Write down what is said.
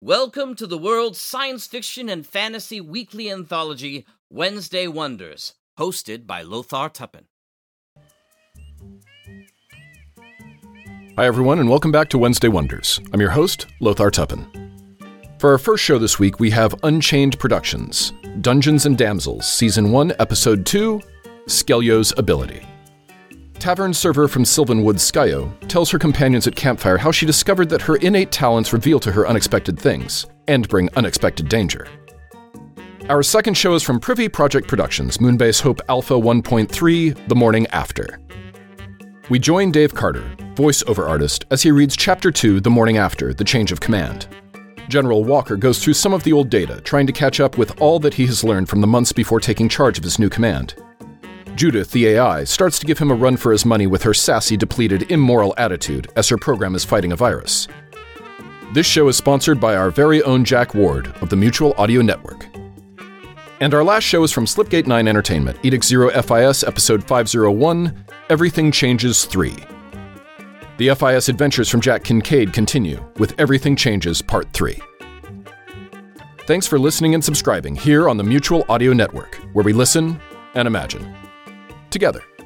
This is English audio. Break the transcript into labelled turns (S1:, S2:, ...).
S1: Welcome to the world's science fiction and fantasy weekly anthology, Wednesday Wonders, hosted by Lothar Tuppen.
S2: Hi, everyone, and welcome back to Wednesday Wonders. I'm your host, Lothar Tuppen. For our first show this week, we have Unchained Productions Dungeons and Damsels, Season 1, Episode 2 Skeluyo's Ability. Tavern server from Sylvanwood Skeluyo tells her companions at campfire how she discovered that her innate talents reveal to her unexpected things and bring unexpected danger. Our second show is from Privy Project Productions, Moonbase Hope Alpha 1.3, The Morning After. We join Dave Carter, voiceover artist, as he reads Chapter 2, The Morning After, The Change of Command. General Walker goes through some of the old data, trying to catch up with all that he has learned from the months before taking charge of his new command. Judith, the AI, starts to give him a run for his money with her sassy, depleted, immoral attitude as her program is fighting a virus. This show is sponsored by our very own Jack Ward of the Mutual Audio Network. And our last show is from Slipgate 9 Entertainment, Edict Zero FIS, Episode 501 Everything Changes 3. The FIS adventures from Jack Kincaid continue with Everything Changes Part 3. Thanks for listening and subscribing here on the Mutual Audio Network, where we listen and imagine together.